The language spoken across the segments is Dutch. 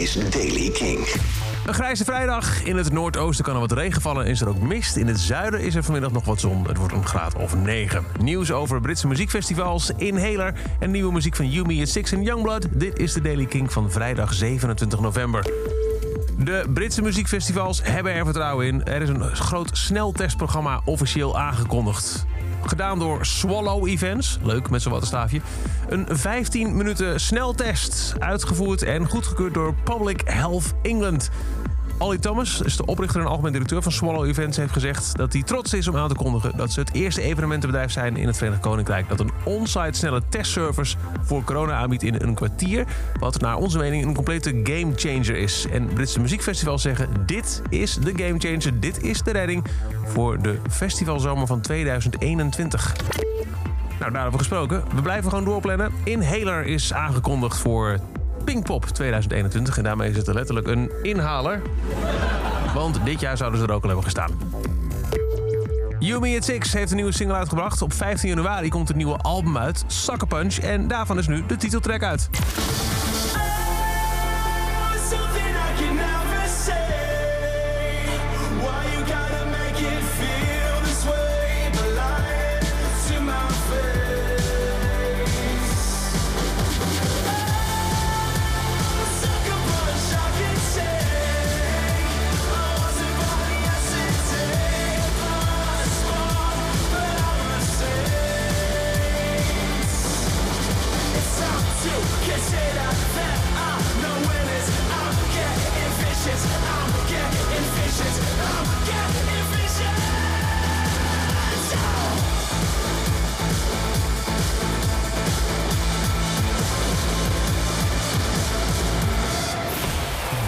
is Daily King. Een grijze vrijdag. In het noordoosten kan er wat regen vallen en is er ook mist. In het zuiden is er vanmiddag nog wat zon. Het wordt een graad of 9. Nieuws over Britse muziekfestivals, Inhaler en nieuwe muziek van Yumi, Six en Youngblood. Dit is de Daily King van vrijdag 27 november. De Britse muziekfestivals hebben er vertrouwen in. Er is een groot sneltestprogramma officieel aangekondigd. Gedaan door Swallow Events. Leuk, met zo'n wattenstaafje. Een 15 minuten sneltest. Uitgevoerd en goedgekeurd door Public Health England. Ollie Thomas is de oprichter en algemeen directeur van Swallow Events... heeft gezegd dat hij trots is om aan te kondigen... dat ze het eerste evenementenbedrijf zijn in het Verenigd Koninkrijk... dat een on-site snelle testservice voor corona aanbiedt in een kwartier... wat naar onze mening een complete gamechanger is. En Britse muziekfestivals zeggen... dit is de gamechanger, dit is de redding... voor de festivalzomer van 2021. Nou, daarover gesproken. We blijven gewoon doorplannen. Inhaler is aangekondigd voor Pinkpop 2021. En daarmee is het er letterlijk een inhaler. Want dit jaar zouden ze er ook al hebben gestaan. Yumi at Six heeft een nieuwe single uitgebracht. Op 15 januari komt het nieuwe album uit, Sucker Punch. En daarvan is nu de titeltrack uit.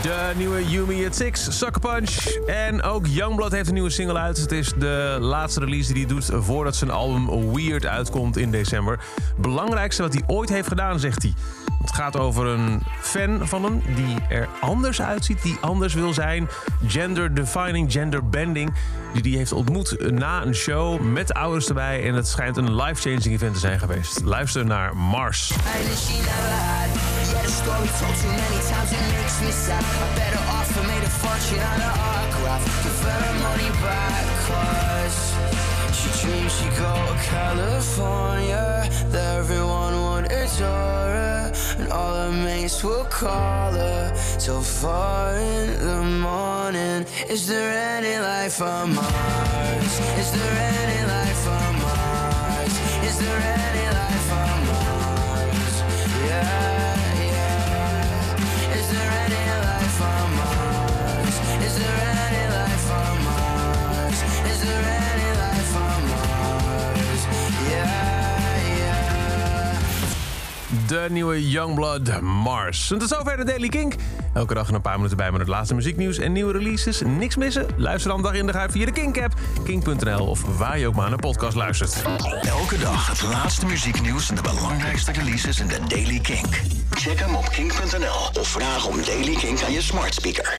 De nieuwe Yumi at Six, Sucker Punch. En ook Youngblood heeft een nieuwe single uit. Het is de laatste release die hij doet voordat zijn album Weird uitkomt in december. Belangrijkste wat hij ooit heeft gedaan, zegt hij. Het gaat over een fan van hem die er anders uitziet, die anders wil zijn. Gender defining, gender bending. Die die heeft ontmoet na een show met ouders erbij. En het schijnt een life-changing event te zijn geweest. Luister naar Mars. Mates will call her till four in the morning. Is there any life on Mars? Is there any De nieuwe Youngblood Mars. En tot zover de Daily Kink. Elke dag een paar minuten bij met het laatste muzieknieuws en nieuwe releases. Niks missen? Luister dan dag in uit via de Kink-app, kink.nl of waar je ook maar naar podcast luistert. Elke dag het laatste muzieknieuws en de belangrijkste releases in de Daily King. Check hem op kink.nl of vraag om Daily King aan je smart speaker.